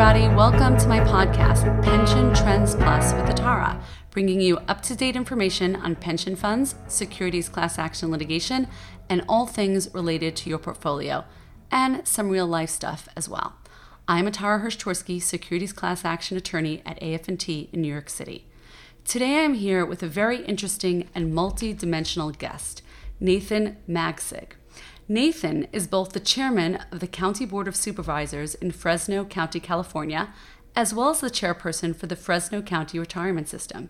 everybody. Welcome to my podcast, Pension Trends Plus with Atara, bringing you up to date information on pension funds, securities class action litigation, and all things related to your portfolio, and some real life stuff as well. I'm Atara Hirsch securities class action attorney at AF&T in New York City. Today I'm here with a very interesting and multi-dimensional guest, Nathan Magsig. Nathan is both the chairman of the County Board of Supervisors in Fresno County, California, as well as the chairperson for the Fresno County Retirement System.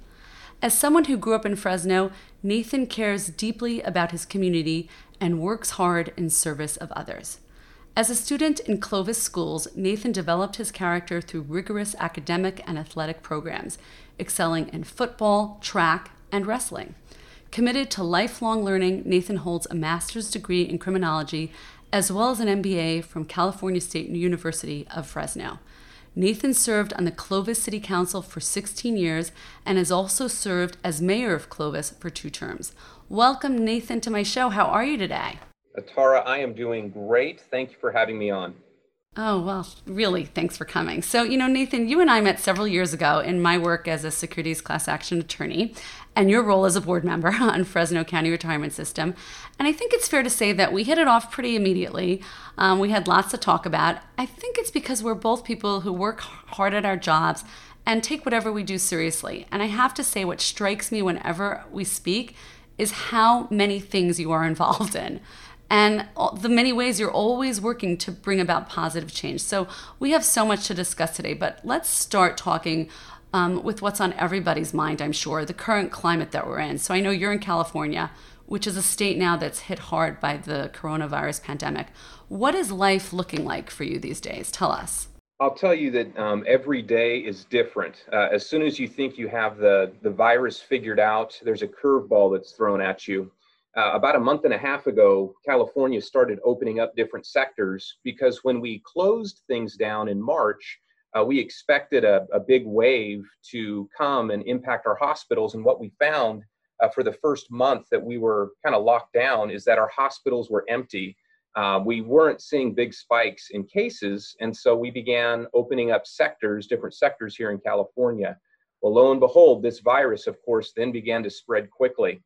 As someone who grew up in Fresno, Nathan cares deeply about his community and works hard in service of others. As a student in Clovis schools, Nathan developed his character through rigorous academic and athletic programs, excelling in football, track, and wrestling. Committed to lifelong learning, Nathan holds a master's degree in criminology as well as an MBA from California State University of Fresno. Nathan served on the Clovis City Council for 16 years and has also served as mayor of Clovis for two terms. Welcome, Nathan, to my show. How are you today? Atara, I am doing great. Thank you for having me on. Oh, well, really, thanks for coming. So, you know, Nathan, you and I met several years ago in my work as a securities class action attorney and your role as a board member on Fresno County Retirement System. And I think it's fair to say that we hit it off pretty immediately. Um, we had lots to talk about. I think it's because we're both people who work hard at our jobs and take whatever we do seriously. And I have to say, what strikes me whenever we speak is how many things you are involved in and the many ways you're always working to bring about positive change. So, we have so much to discuss today, but let's start talking um, with what's on everybody's mind, I'm sure, the current climate that we're in. So, I know you're in California, which is a state now that's hit hard by the coronavirus pandemic. What is life looking like for you these days? Tell us. I'll tell you that um, every day is different. Uh, as soon as you think you have the, the virus figured out, there's a curveball that's thrown at you uh, about a month and a half ago, California started opening up different sectors because when we closed things down in March, uh, we expected a, a, big wave to come and impact our hospitals. And what we found uh, for the first month that we were kind of locked down is that our hospitals were empty. Uh, we weren't seeing big spikes in cases. And so we began opening up sectors, different sectors here in California. Well, lo and behold, this virus, of course, then began to spread quickly.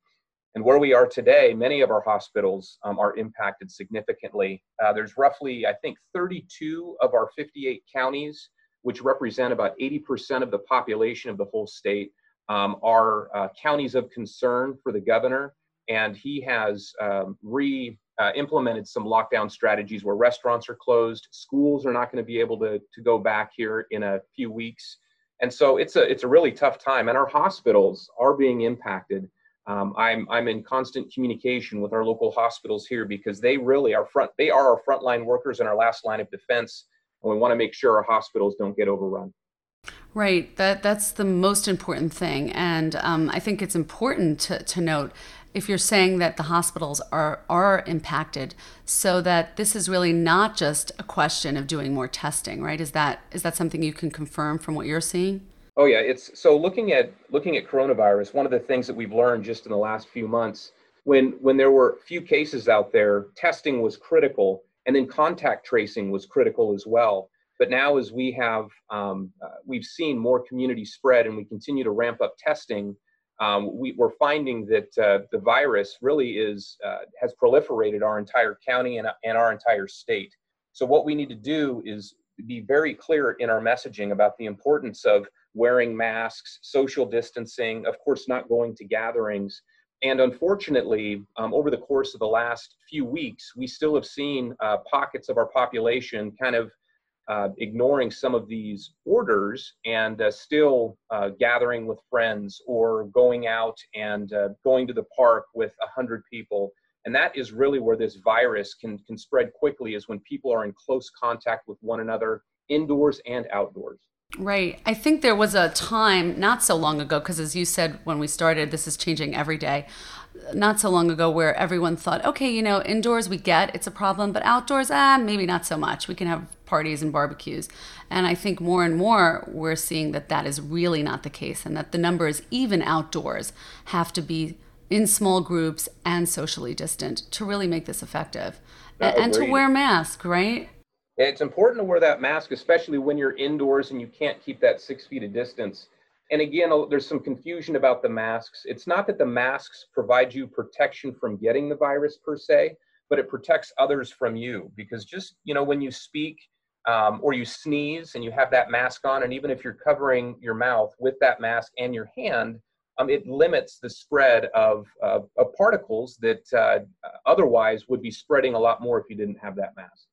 And where we are today, many of our hospitals um, are impacted significantly. Uh, there's roughly, I think, 32 of our 58 counties, which represent about 80% of the population of the whole state, um, are uh, counties of concern for the governor. And he has um, re uh, implemented some lockdown strategies where restaurants are closed, schools are not going to be able to, to go back here in a few weeks. And so it's a, it's a really tough time. And our hospitals are being impacted. Um, I'm I'm in constant communication with our local hospitals here because they really are front they are our frontline workers and our last line of defense, and we want to make sure our hospitals don't get overrun. Right. That that's the most important thing, and um, I think it's important to, to note if you're saying that the hospitals are are impacted, so that this is really not just a question of doing more testing, right? Is that is that something you can confirm from what you're seeing? Oh yeah, it's so looking at looking at coronavirus. One of the things that we've learned just in the last few months, when when there were few cases out there, testing was critical, and then contact tracing was critical as well. But now, as we have um, uh, we've seen more community spread, and we continue to ramp up testing, um, we, are finding that uh, the virus really is uh, has proliferated our entire county and, and our entire state. So what we need to do is be very clear in our messaging about the importance of wearing masks, social distancing, of course, not going to gatherings. And unfortunately, um, over the course of the last few weeks, we still have seen uh, pockets of our population kind of uh, ignoring some of these orders and uh, still uh, gathering with friends or going out and uh, going to the park with 100 people. And that is really where this virus can, can spread quickly is when people are in close contact with one another, indoors and outdoors. Right. I think there was a time not so long ago, because as you said when we started, this is changing every day. Not so long ago, where everyone thought, okay, you know, indoors we get it's a problem, but outdoors, ah, maybe not so much. We can have parties and barbecues. And I think more and more we're seeing that that is really not the case, and that the numbers, even outdoors, have to be in small groups and socially distant to really make this effective. and to wear masks, right? It's important to wear that mask, especially when you're indoors and you can't keep that six feet of distance. And again, there's some confusion about the masks. It's not that the masks provide you protection from getting the virus per se, but it protects others from you because just, you know, when you speak um, or you sneeze and you have that mask on, and even if you're covering your mouth with that mask and your hand, um, it limits the spread of, of particles that uh, otherwise would be spreading a lot more if you didn't have that mask.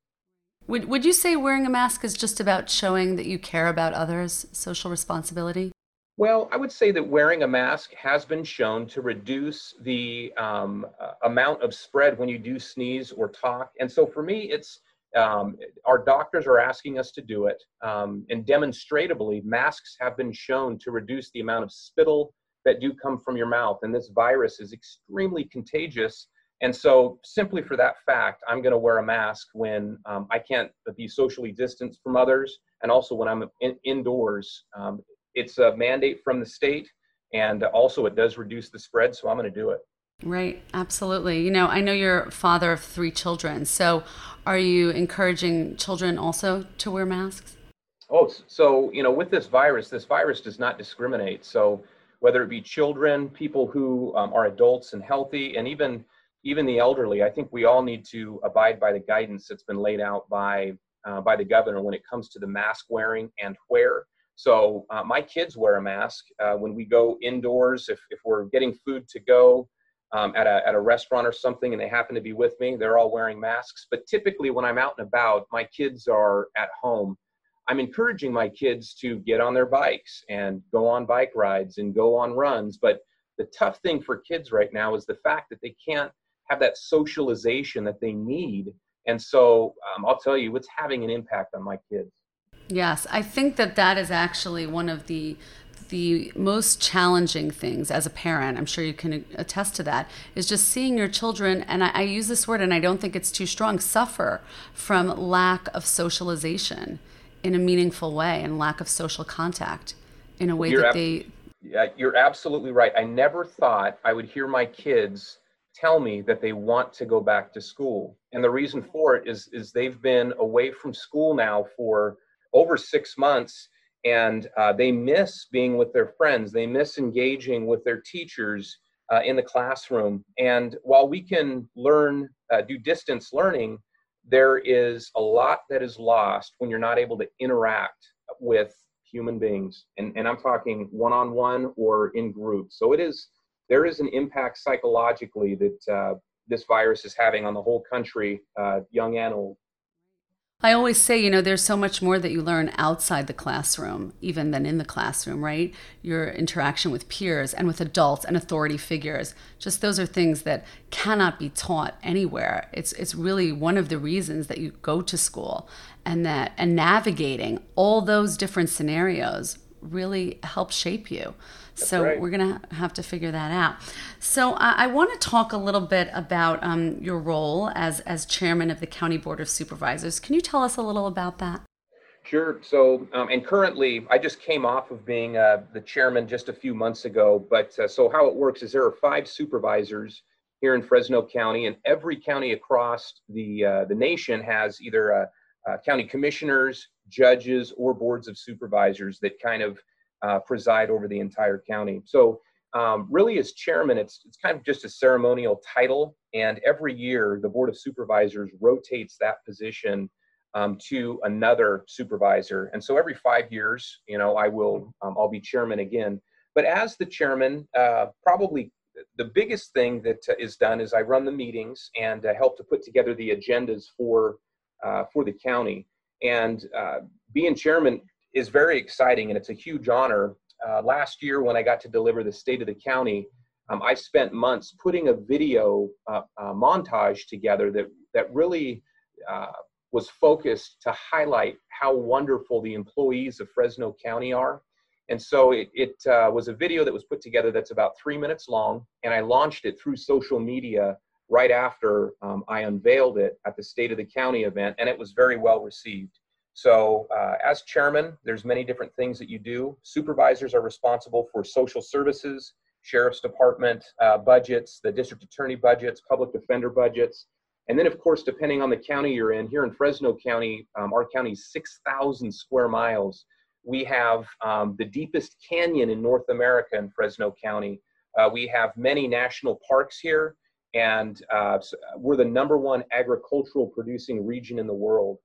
Would, would you say wearing a mask is just about showing that you care about others, social responsibility? Well, I would say that wearing a mask has been shown to reduce the um, amount of spread when you do sneeze or talk. And so for me, it's um, our doctors are asking us to do it. Um, and demonstrably, masks have been shown to reduce the amount of spittle that do come from your mouth. And this virus is extremely contagious. And so, simply for that fact, I'm going to wear a mask when um, I can't be socially distanced from others, and also when I'm in, indoors. Um, it's a mandate from the state, and also it does reduce the spread, so I'm going to do it. Right, absolutely. You know, I know you're father of three children, so are you encouraging children also to wear masks? Oh, so, you know, with this virus, this virus does not discriminate. So, whether it be children, people who um, are adults and healthy, and even even the elderly. I think we all need to abide by the guidance that's been laid out by uh, by the governor when it comes to the mask wearing and where. So uh, my kids wear a mask uh, when we go indoors. If if we're getting food to go. Um, at, a, at a restaurant or something and they happen to be with me, they're all wearing masks. But typically, when I'm out and about, my kids are at home I'm encouraging my kids to get on their bikes and go on bike rides and go on runs. But the tough thing for kids right now is the fact that they can't have that socialization that they need. And so um, I'll tell you, it's having an impact on my kids. Yes, I think that that is actually one of the the most challenging things as a parent, I'm sure you can attest to that, is just seeing your children, and I, I, use this word and I don't think it's too strong, suffer from lack of socialization in a meaningful way and lack of social contact in a way you're that ab- they yeah you're absolutely right i never thought i would hear my kids tell me that they want to go back to school. And the reason for it is is they've been away from school now for over six months and uh, they miss being with their friends. They miss engaging with their teachers uh, in the classroom. And while we can learn uh, do distance learning there is a lot that is lost when you're not able to interact with human beings. And, and i'm talking one-on-one or in groups. So it is there is an impact psychologically that uh, this virus is having on the whole country uh, young and old I always say, you know, there's so much more that you learn outside the classroom, even than in the classroom, right? Your interaction with peers and with adults and authority figures. Just those are things that cannot be taught anywhere. It's it's really one of the reasons that you go to school and that and navigating all those different scenarios really help shape you. That's so right. we're going to have to figure that out. So uh, I want to talk a little bit about um, your role as as chairman of the county board of supervisors. Can you tell us a little about that? Sure. So, um, and currently, I just came off of being uh, the chairman just a few months ago. But uh, so, how it works is there are five supervisors here in Fresno County, and every county across the uh, the nation has either uh, uh, county commissioners, judges, or boards of supervisors that kind of uh, preside over the entire county. So um, really as chairman, it's, it's kind of just a ceremonial title. And every year the board of supervisors rotates that position um, to another supervisor. And so every five years, you know, I will, um, I'll be chairman again. But as the chairman, uh, probably the biggest thing that is done is I run the meetings and uh, help to put together the agendas for uh, for the county. And uh, being chairman is very exciting and it's a huge honor. Uh, last year, when I got to deliver the state of the county, um, I spent months putting a video uh, uh, montage together that that really uh, was focused to highlight how wonderful the employees of Fresno County are. And so it, it uh, was a video that was put together that's about three minutes long, and I launched it through social media right after um, I unveiled it at the State of the County event, and it was very well received. So uh, as chairman, there's many different things that you do. Supervisors are responsible for social services, sheriff's department uh, budgets, the district attorney budgets, public defender budgets. And then, of course, depending on the county you're in, here in Fresno County, um, our county's 6,000 square miles. We have um, the deepest canyon in North America in Fresno County. Uh, we have many national parks here, and uh, we're the number one agricultural producing region in the world.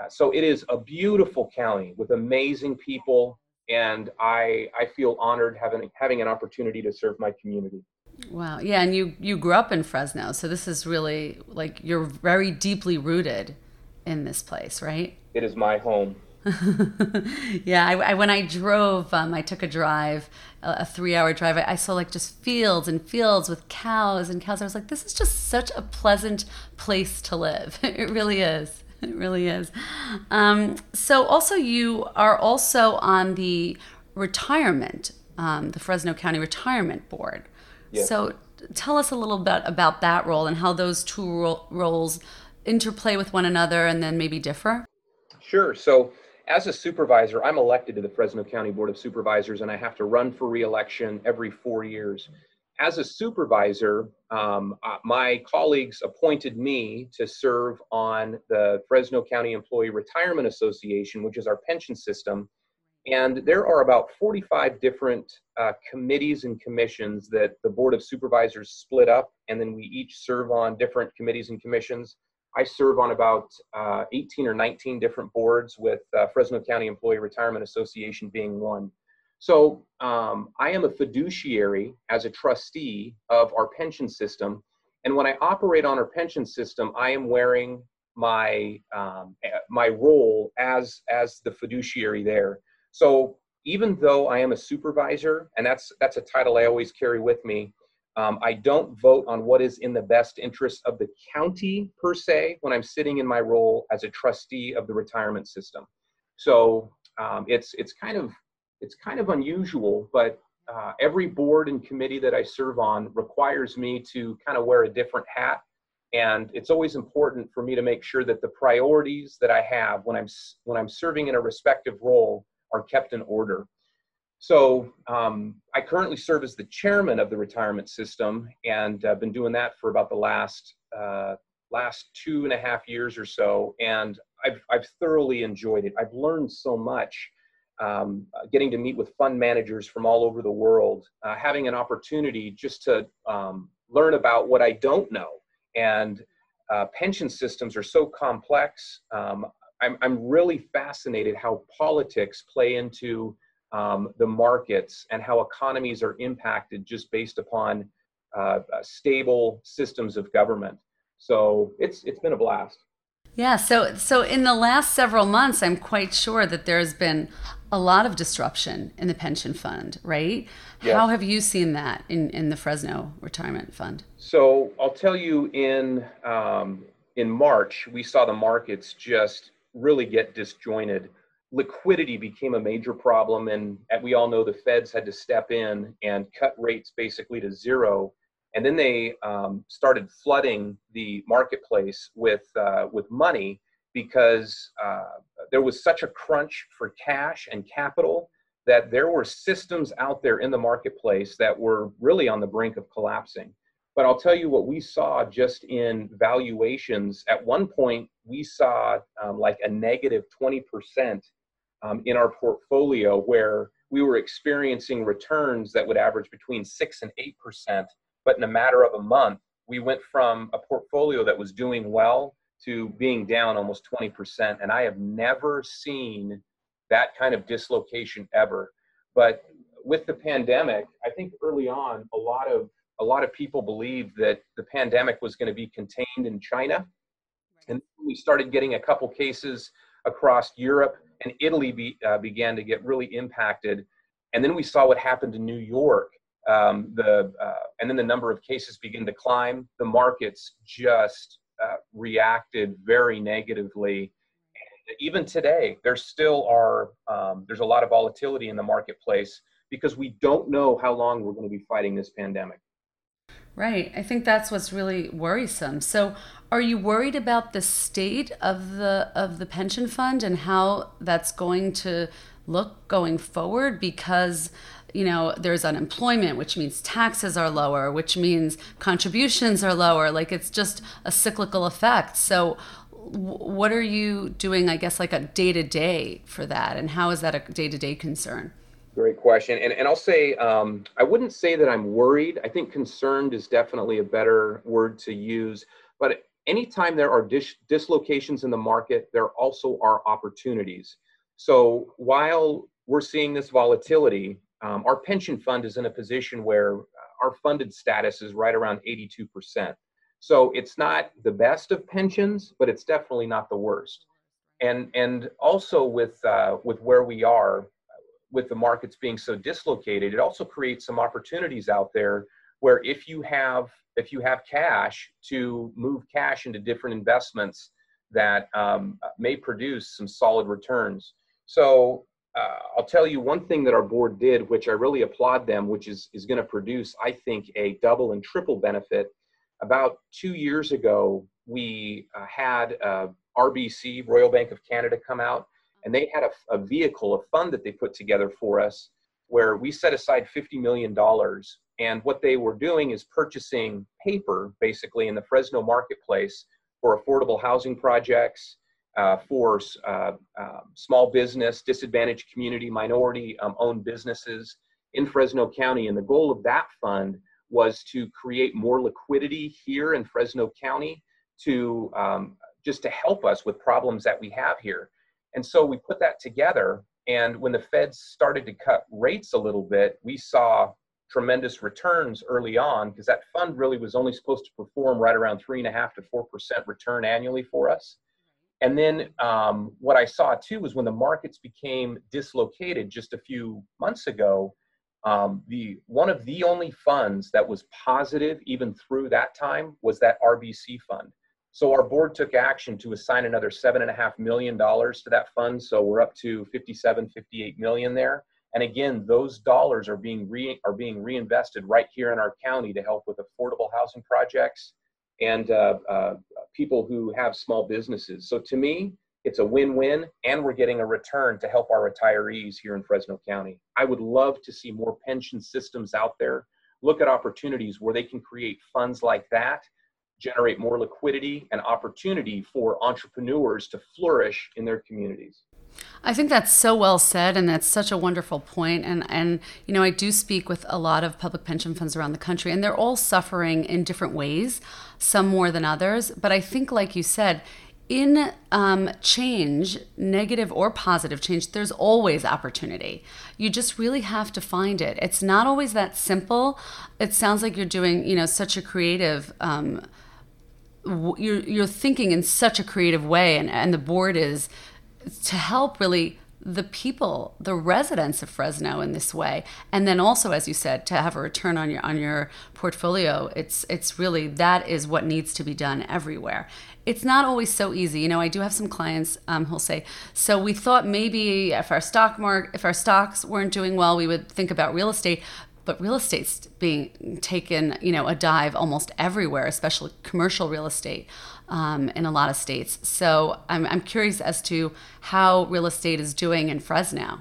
Uh, so it is a beautiful county with amazing people, and I, I feel honored having, having an opportunity to serve my community. Wow. Yeah, and you you grew up in Fresno, so this is really like you're very deeply rooted in this place, right? It is my home. yeah, I, I, when I drove, um, I took a drive, a, a three-hour drive. I, I, saw like just fields and fields with cows and cows. I was like, this is just such a pleasant place to live. it really is. It really is. Um, so, also, you are also on the retirement, um, the Fresno County Retirement Board. Yeah. So tell us a little bit about that role and how those two ro- roles interplay with one another and then maybe differ. Sure. So as a supervisor, I'm elected to the Fresno County Board of Supervisors and I have to run for reelection every four years. As a supervisor, um, uh, my colleagues appointed me to serve on the Fresno County Employee Retirement Association, which is our pension system. And there are about 45 different uh, committees and commissions that the Board of Supervisors split up, and then we each serve on different committees and commissions. I serve on about uh, 18 or 19 different boards, with uh, Fresno County Employee Retirement Association being one. So um, I am a fiduciary as a trustee of our pension system. And when I operate on our pension system, I am wearing my um, my role as as the fiduciary there. So even though I am a supervisor, and that's that's a title I always carry with me, um, I don't vote on what is in the best interest of the county per se when I'm sitting in my role as a trustee of the retirement system. So um, it's it's kind of it's kind of unusual, but uh, every board and committee that I serve on requires me to kind of wear a different hat. And it's always important for me to make sure that the priorities that I have when I'm when I'm serving in a respective role are kept in order. So um, I currently serve as the chairman of the retirement system, and I've been doing that for about the last uh, last two and a half years or so, and I've I've thoroughly enjoyed it. I've learned so much. Um, getting to meet with fund managers from all over the world, uh, having an opportunity just to um, learn about what I don't know. And uh, pension systems are so complex. Um, I'm, I'm really fascinated how politics play into um, the markets and how economies are impacted just based upon uh, stable systems of government. So it's it's been a blast. Yeah. So so in the last several months, I'm quite sure that there's been a lot of disruption in the pension fund, right? Yes. How have you seen that in, in the Fresno Retirement Fund? So I'll tell you in um, in March, we saw the markets just really get disjointed. Liquidity became a major problem, and we all know the Feds had to step in and cut rates basically to zero. And then they um, started flooding the marketplace with uh, with money because uh, there was such a crunch for cash and capital that there were systems out there in the marketplace that were really on the brink of collapsing. But I'll tell you what we saw just in valuations. At one point, we saw um, like a negative 20% um, in our portfolio where we were experiencing returns that would average between 6 and 8%. But in a matter of a month, we went from a portfolio that was doing well to being down almost 20%. And I have never seen that kind of dislocation ever. But with the pandemic, I think early on, a lot of a lot of people believed that the pandemic was going to be contained in China. And we started getting a couple cases across Europe, and Italy be, uh, began to get really impacted. And then we saw what happened in New York. Um, the uh, and then the number of cases began to climb. The markets just uh, reacted very negatively. And even today, there still are um, there's a lot of volatility in the marketplace because we don't know how long we're going to be fighting this pandemic. Right. I think that's what's really worrisome. So, are you worried about the state of the of the pension fund and how that's going to look going forward? Because you know there's unemployment which means taxes are lower which means contributions are lower. Like it's just a cyclical effect. So what are you doing i guess like a day to day for that? And how is that a day to day concern Great question. And, and I'll say, um, I wouldn't say that I'm worried. I think concerned is definitely a better word to use. But anytime there are dis- dislocations in the market, there also are opportunities. So while we're seeing this volatility, um, our pension fund is in a position where our funded status is right around 82%. So it's not the best of pensions, but it's definitely not the worst. And and also with uh, with where we are, with the markets being so dislocated, it also creates some opportunities out there where if you have if you have cash to move cash into different investments that um, may produce some solid returns. So uh, I'll tell you one thing that our board did, which I really applaud them, which is is going to produce, I think, a double and triple benefit. About two years ago, we uh, had uh, RBC, Royal Bank of Canada, come out and they had a, a vehicle, a fund that they put together for us where we set aside $50 million. And what they were doing is purchasing paper, basically, in the Fresno marketplace for affordable housing projects, uh, for uh, uh, small business, disadvantaged community, minority um, owned businesses in Fresno County. And the goal of that fund was to create more liquidity here in Fresno County to um, just to help us with problems that we have here. And so we put that together. And when the Feds started to cut rates a little bit, we saw tremendous returns early on because that fund really was only supposed to perform right around three and a half to four percent return annually for us. And then um, what I saw too was when the markets became dislocated just a few months ago, um, the one of the only funds that was positive even through that time was that RBC fund. So our board took action to assign another seven and a half million dollars to that fund. So we're up to 57, 58 million there. And again, those dollars are being re, are being reinvested right here in our county to help with affordable housing projects and uh, uh, people who have small businesses. So to me, it's a win-win, and we're getting a return to help our retirees here in Fresno County. I would love to see more pension systems out there. Look at opportunities where they can create funds like that generate more liquidity and opportunity for entrepreneurs to flourish in their communities. I think that's so well said, and that's such a wonderful point. And and you know, I do speak with a lot of public pension funds around the country, and they're all suffering in different ways, some more than others. But I think, like you said, in um, change, negative or positive change, there's always opportunity. You just really have to find it. It's not always that simple. It sounds like you're doing, you know, such a creative. Um, you're you're thinking in such a creative way and and the board is to help really the people the residents of Fresno in this way. And then also as you said to have a return on your on your portfolio it's it's really that is what needs to be done everywhere. It's not always so easy. You know I do have some clients um, who'll say so we thought maybe if our stock market if our stocks weren't doing well we would think about real estate but real estate's being taken, you know, a dive almost everywhere, especially commercial real estate um, in a lot of states. So I'm, I'm curious as to how real estate is doing in Fresno.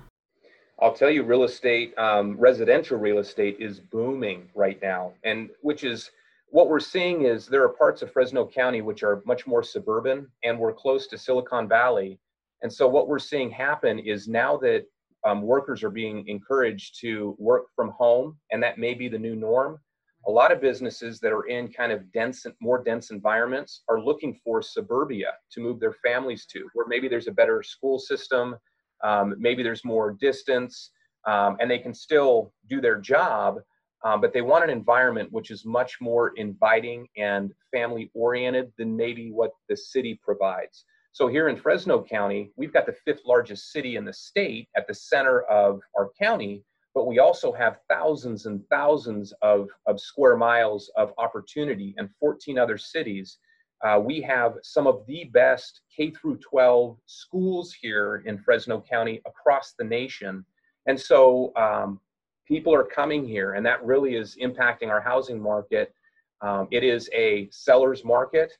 I'll tell you, real estate, um, residential real estate is booming right now, and which is what we're seeing is there are parts of Fresno County which are much more suburban, and we're close to Silicon Valley. And so what we're seeing happen is now that um, workers are being encouraged to work from home, and that may be the new norm. A lot of businesses that are in kind of dense, more dense environments are looking for suburbia to move their families to, where maybe there's a better school system, um, maybe there's more distance, um, and they can still do their job, um, but they want an environment which is much more inviting and family oriented than maybe what the city provides. So here in Fresno County, we've got the fifth largest city in the state at the center of our county, but we also have thousands and thousands of, of square miles of opportunity and 14 other cities. Uh, we have some of the best K through 12 schools here in Fresno County across the nation. And so um, people are coming here, and that really is impacting our housing market. Um, it is a seller's market.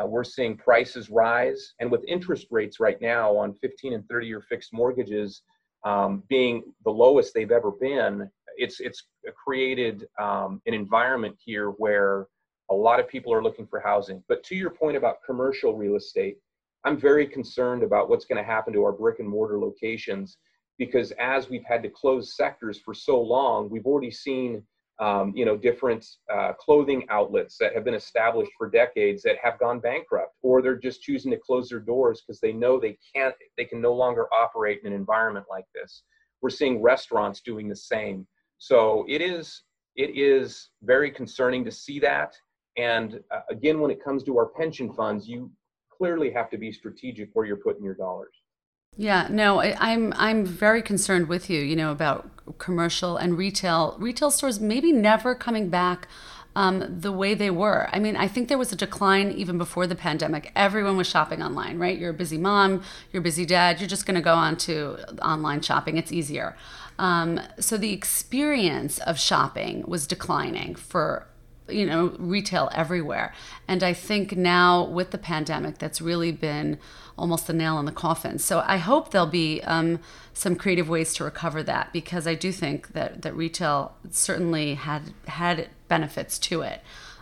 Uh, we're seeing prices rise, and with interest rates right now on 15 and 30 year fixed mortgages um, being the lowest they've ever been, it's it's created um, an environment here where a lot of people are looking for housing. But to your point about commercial real estate, I'm very concerned about what's going to happen to our brick and mortar locations because as we've had to close sectors for so long, we've already seen um, you know different uh, clothing outlets that have been established for decades that have gone bankrupt, or they're just choosing to close their doors because they know they can't, they can no longer operate in an environment like this. We're seeing restaurants doing the same. So it is it is very concerning to see that. And uh, again, when it comes to our pension funds, you clearly have to be strategic where you're putting your dollars. Yeah, no, I, I'm I'm very concerned with you. You know about commercial and retail retail stores maybe never coming back um, the way they were. I mean, I think there was a decline even before the pandemic. Everyone was shopping online, right? You're a busy mom, you're a busy dad. You're just going to go on to online shopping. It's easier. Um, so the experience of shopping was declining for you know retail everywhere. And i think now with the pandemic that's really been almost the nail in the coffin. So i hope there'll be um, some creative ways to recover that because i do think that that retail certainly had had benefits to it.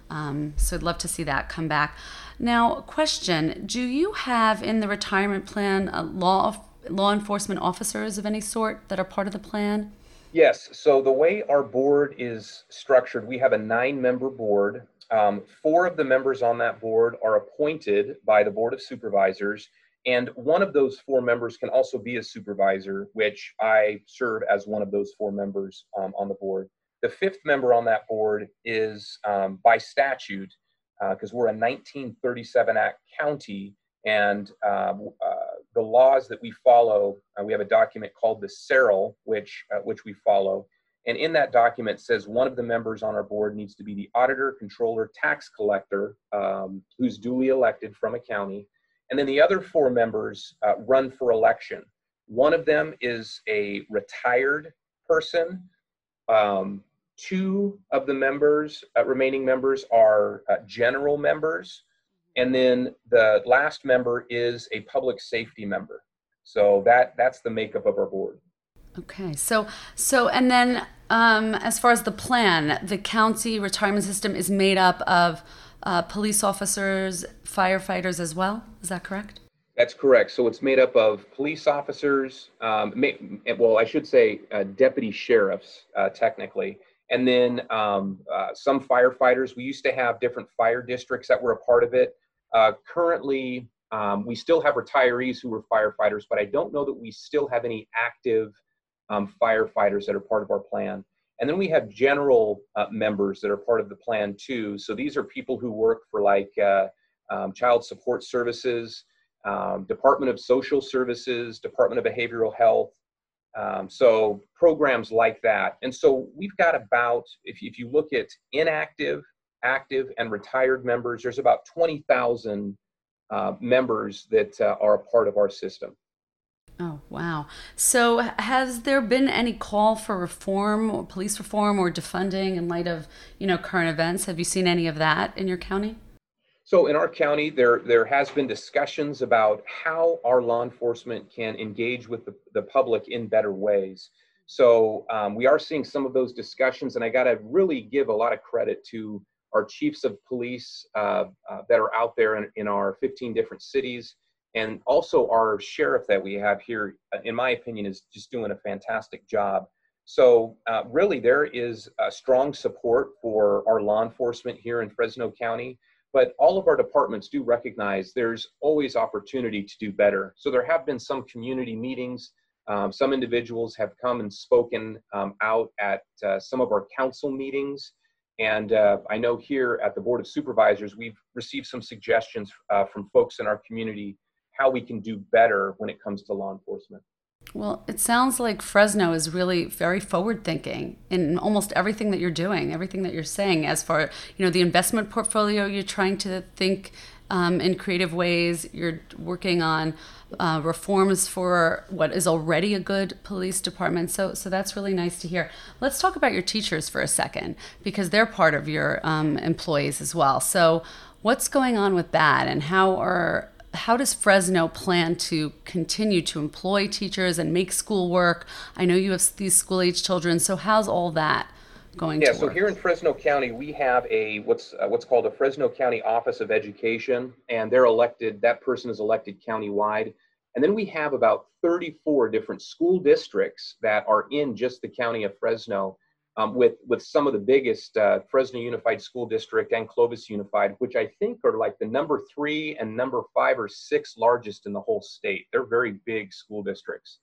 Um, so i'd love to see that come back. Now question do you have in the retirement plan a law law enforcement officers of any sort that are part of the plan Yes. So the way our board is structured, we have a nine member board. Um, four of the members on that board are appointed by the Board of Supervisors, and one of those four members can also be a supervisor, which I serve as one of those four members um, on the board. The fifth member on that board is um, by statute, because uh, we're a 1937 Act county, and um, uh, the laws that we follow, uh, we have a document called the CERL, which uh, which we follow, and in that document says one of the members on our board needs to be the auditor, controller, tax collector, um, who's duly elected from a county, and then the other four members uh, run for election. One of them is a retired person. Um, two of the members, uh, remaining members, are uh, general members. And then the last member is a public safety member. So that that's the makeup of our board. Okay. So so and then um, as far as the plan, the county retirement system is made up of uh, police officers, firefighters as well. Is that correct? That's correct. So it's made up of police officers, um, well, I should say uh, deputy sheriffs, uh, technically, and then um, uh, some firefighters. We used to have different fire districts that were a part of it. Uh, currently, um, we still have retirees who were firefighters, but I don't know that we still have any active um, firefighters that are part of our plan. And then we have general uh, members that are part of the plan too. So these are people who work for like uh, um, child support services, um, Department of Social Services, Department of Behavioral Health, um, so programs like that. And so we've got about, if, if you look at inactive, active, and retired members, there's about 20,000 uh, members that uh, are a part of our system. Oh, wow. So has there been any call for reform or police reform or defunding in light of, you know, current events? Have you seen any of that in your county? So in our county, there there has been discussions about how our law enforcement can engage with the, the public in better ways. So um, we are seeing some of those discussions, and I got to really give a lot of credit to our chiefs of police uh, uh, that are out there in, in our 15 different cities, and also our sheriff that we have here. Uh, in my opinion, is just doing a fantastic job. So uh, really, there is strong support for our law enforcement here in Fresno County. But all of our departments do recognize there's always opportunity to do better. So there have been some community meetings. Um, some individuals have come and spoken um, out at uh, some of our council meetings. And uh, I know here at the Board of Supervisors, we've received some suggestions uh, from folks in our community how we can do better when it comes to law enforcement. Well, it sounds like Fresno is really very forward thinking in almost everything that you're doing, everything that you're saying as far, you know, the investment portfolio, you're trying to think um, in creative ways. You're working on uh, reforms for what is already a good police department. So, so that's really nice to hear. Let's talk about your teachers for a second because they're part of your um, employees as well. So, what's going on with that, and how are how does Fresno plan to continue to employ teachers and make school work? I know you have these school age children, so how's all that going yeah, to so work? here in Fresno County, we have a what's uh, what's called a Fresno County Office of Education, and they're elected. That person is elected countywide, and then we have about 34 different school districts that are in just the county of Fresno um, with with some of the biggest uh, Fresno Unified School District and Clovis Unified, which I think are like the number three and number five or six largest in the whole state. They're very big school districts.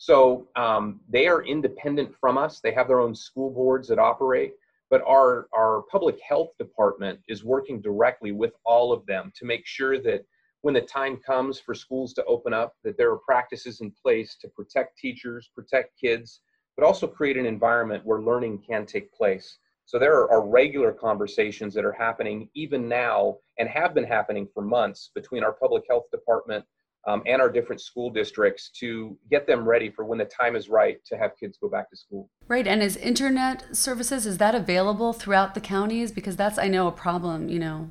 So um, they are independent from us. They have their own school boards that operate, but our our public health department is working directly with all of them to make sure that when the time comes for schools to open up, that there are practices in place to protect teachers, protect kids but also create an environment where learning can take place. So there are, are, regular conversations that are happening even now and have been happening for months between our public health department um, and our different school districts to get them ready for when the time is right to have kids go back to school. Right, and is internet services is that available throughout the counties? Because that's I know a problem. You know.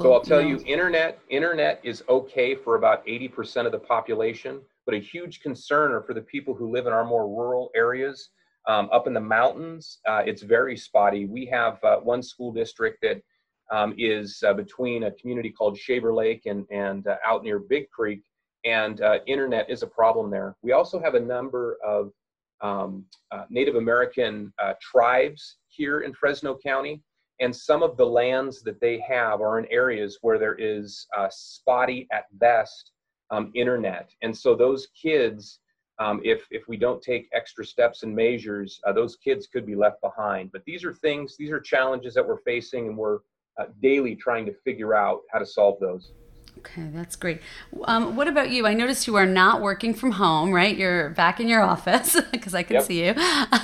So I'll tell you, know. you internet internet is okay for about eighty percent of the population but a huge concern are for the people who live in our more rural areas. Um, up in the mountains, uh, it's very spotty. We have uh, one school district that um, is uh, between a community called Shaver Lake and, and uh, out near Big Creek, and uh, internet is a problem there. We also have a number of um, uh, Native American tribes here in Fresno County, and some of the lands that they have are in areas where there is spotty at best um, internet. And so those kids, um, if if we don't take extra steps and measures, uh, those kids could be left behind. But these are things, these are challenges that we're facing, and we're uh, daily trying to figure out how to solve those. Okay, that's great. Um, what about you? I noticed you are not working from home, right? You're back in your office because I can yep. see you.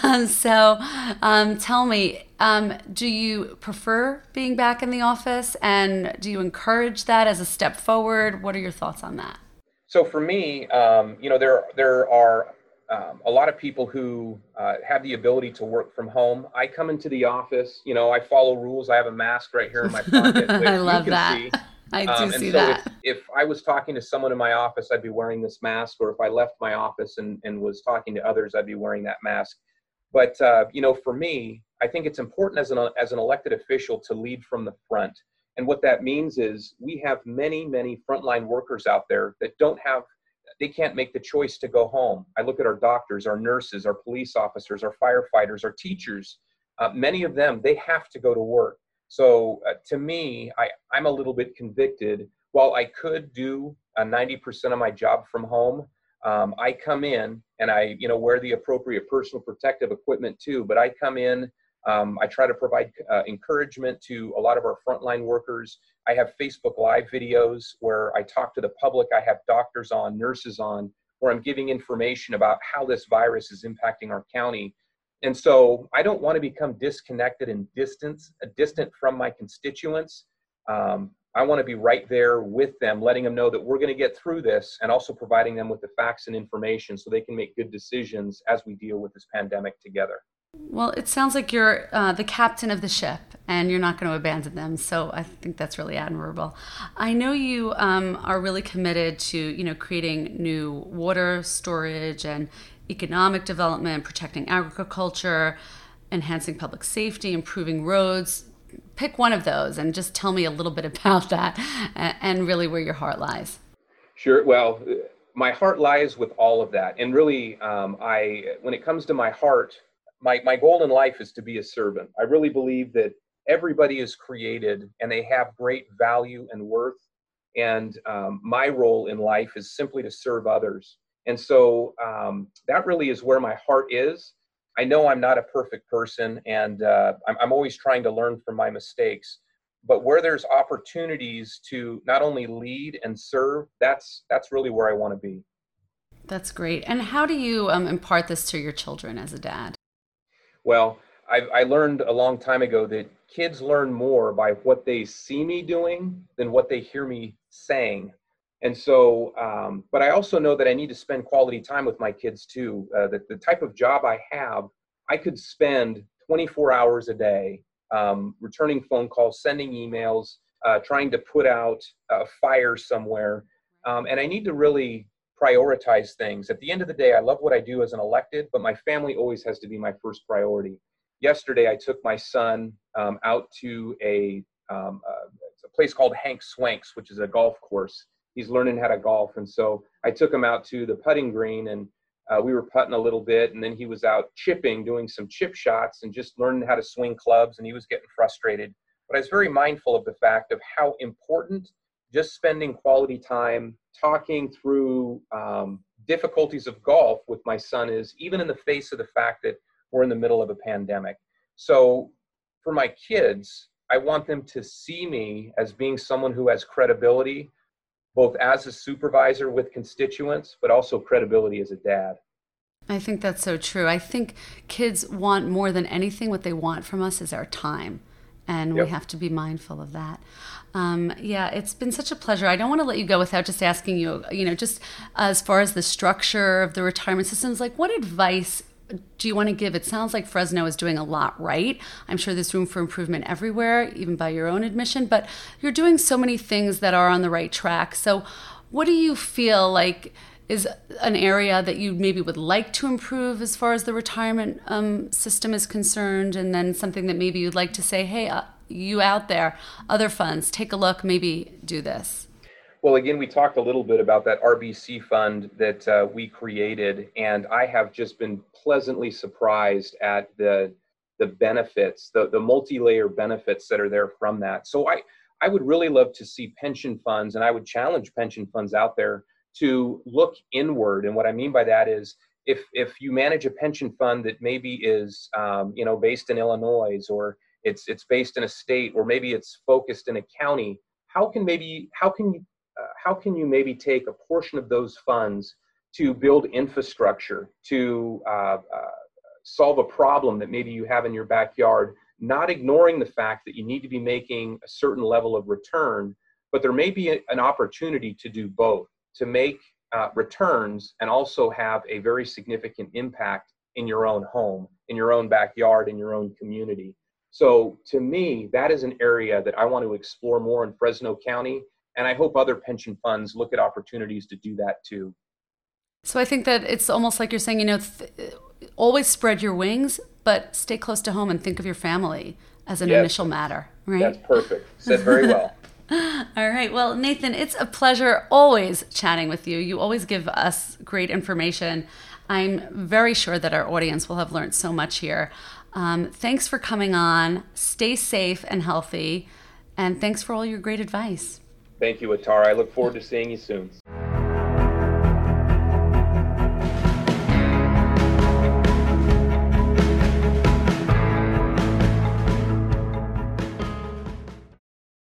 Um, so um, tell me, um, do you prefer being back in the office and do you encourage that as a step forward? What are your thoughts on that? So for me, um, you know, there there are um, a lot of people who uh, have the ability to work from home. I come into the office, you know, I follow rules. I have a mask right here in my pocket. I love that. See. I do um, see so that. If, if, I was talking to someone in my office, I'd be wearing this mask, or if I left my office and, and was talking to others, I'd be wearing that mask. But uh, you know, for me, I think it's important as an as an elected official to lead from the front. And what that means is we have many, many frontline workers out there that don't have, they can't make the choice to go home. I look at our doctors, our nurses, our police officers, our firefighters, our teachers. Uh, many of them, they have to go to work. So uh, to me, I, I'm a little bit convicted. While I could do a 90% of my job from home, um, I come in and I, you know, wear the appropriate personal protective equipment too. But I come in um, I try to provide uh, encouragement to a lot of our frontline workers. I have Facebook Live videos where I talk to the public. I have doctors on, nurses on, where I'm giving information about how this virus is impacting our county. And so I don't want to become disconnected and distant, uh, distant from my constituents. Um, I want to be right there with them, letting them know that we're going to get through this and also providing them with the facts and information so they can make good decisions as we deal with this pandemic together. Well, it sounds like you're uh, the captain of the ship and you're not going to abandon them. So I think that's really admirable. I know you um, are really committed to, you know, creating new water storage and economic development, protecting agriculture, enhancing public safety, improving roads. Pick one of those and just tell me a little bit about that and really where your heart lies. Sure. Well, my heart lies with all of that. And really, um, I, when it comes to my heart, my, my goal in life is to be a servant. I really believe that everybody is created and they have great value and worth. And um, my role in life is simply to serve others. And so um, that really is where my heart is. I know I'm not a perfect person and uh, I'm, I'm always trying to learn from my mistakes. But where there's opportunities to not only lead and serve, that's that's really where I want to be. That's great. And how do you um, impart this to your children as a dad? Well, I, I learned a long time ago that kids learn more by what they see me doing than what they hear me saying. And so, um, but I also know that I need to spend quality time with my kids too. Uh, that the type of job I have, I could spend 24 hours a day um, returning phone calls, sending emails, uh, trying to put out a fire somewhere. Um, and I need to really prioritize things. At the end of the day, I love what I do as an elected, but my family always has to be my first priority. Yesterday, I took my son um, out to a, um, uh, a place called Hank's Swank, which is a golf course. He's learning how to golf. And so I took him out to the putting green and uh, we were putting a little bit. And then he was out chipping, doing some chip shots and just learning how to swing clubs. And he was getting frustrated. But I was very mindful of the fact of how important just spending quality time talking through um, difficulties of golf with my son is, even in the face of the fact that we're in the middle of a pandemic. So for my kids, I want them to see me as being someone who has credibility, both as a supervisor with constituents, but also credibility as a dad. I think that's so true. I think kids want more than anything, what they want from us is our time and yep. we have to be mindful of that. Um, yeah, it's been such a pleasure. I don't want to let you go without just asking you, you know, just as far as the structure of the retirement systems, like what advice do you want to give? It sounds like Fresno is doing a lot right. I'm sure there's room for improvement everywhere, even by your own admission, but you're doing so many things that are on the right track. So, what do you feel like? is an area that you maybe would like to improve as far as the retirement um, system is concerned, and then something that maybe you'd like to say, hey, uh, you out there, other funds, take a look, maybe do this? Well, again, we talked a little bit about that RBC fund that uh, we created, and I have just been pleasantly surprised at the the benefits, the, the multi-layer benefits that are there from that. So I, I would really love to see pension funds, and I would challenge pension funds out there to look inward. And what I mean by that is if if you manage a pension fund that maybe is um, you know based in Illinois or it's it's based in a state or maybe it's focused in a county, how can maybe how can how can you maybe take a portion of those funds to build infrastructure to uh, uh, solve a problem that maybe you have in your backyard, not ignoring the fact that you need to be making a certain level of return, but there may be a, an opportunity to do both to make uh, returns and also have a very significant impact in your own home, in your own backyard, in your own community. So to me, that is an area that I want to explore more in Fresno County. And I hope other pension funds look at opportunities to do that too. So I think that it's almost like you're saying, you know, th- always spread your wings, but stay close to home and think of your family as an yes, initial matter, right? That's perfect. Said very well. All right. Well, Nathan, it's a pleasure always chatting with you. You always give us great information. I'm very sure that our audience will have learned so much here. Um, thanks for coming on. Stay safe and healthy. And thanks for all your great advice. Thank you, Atara. I look forward to seeing you soon.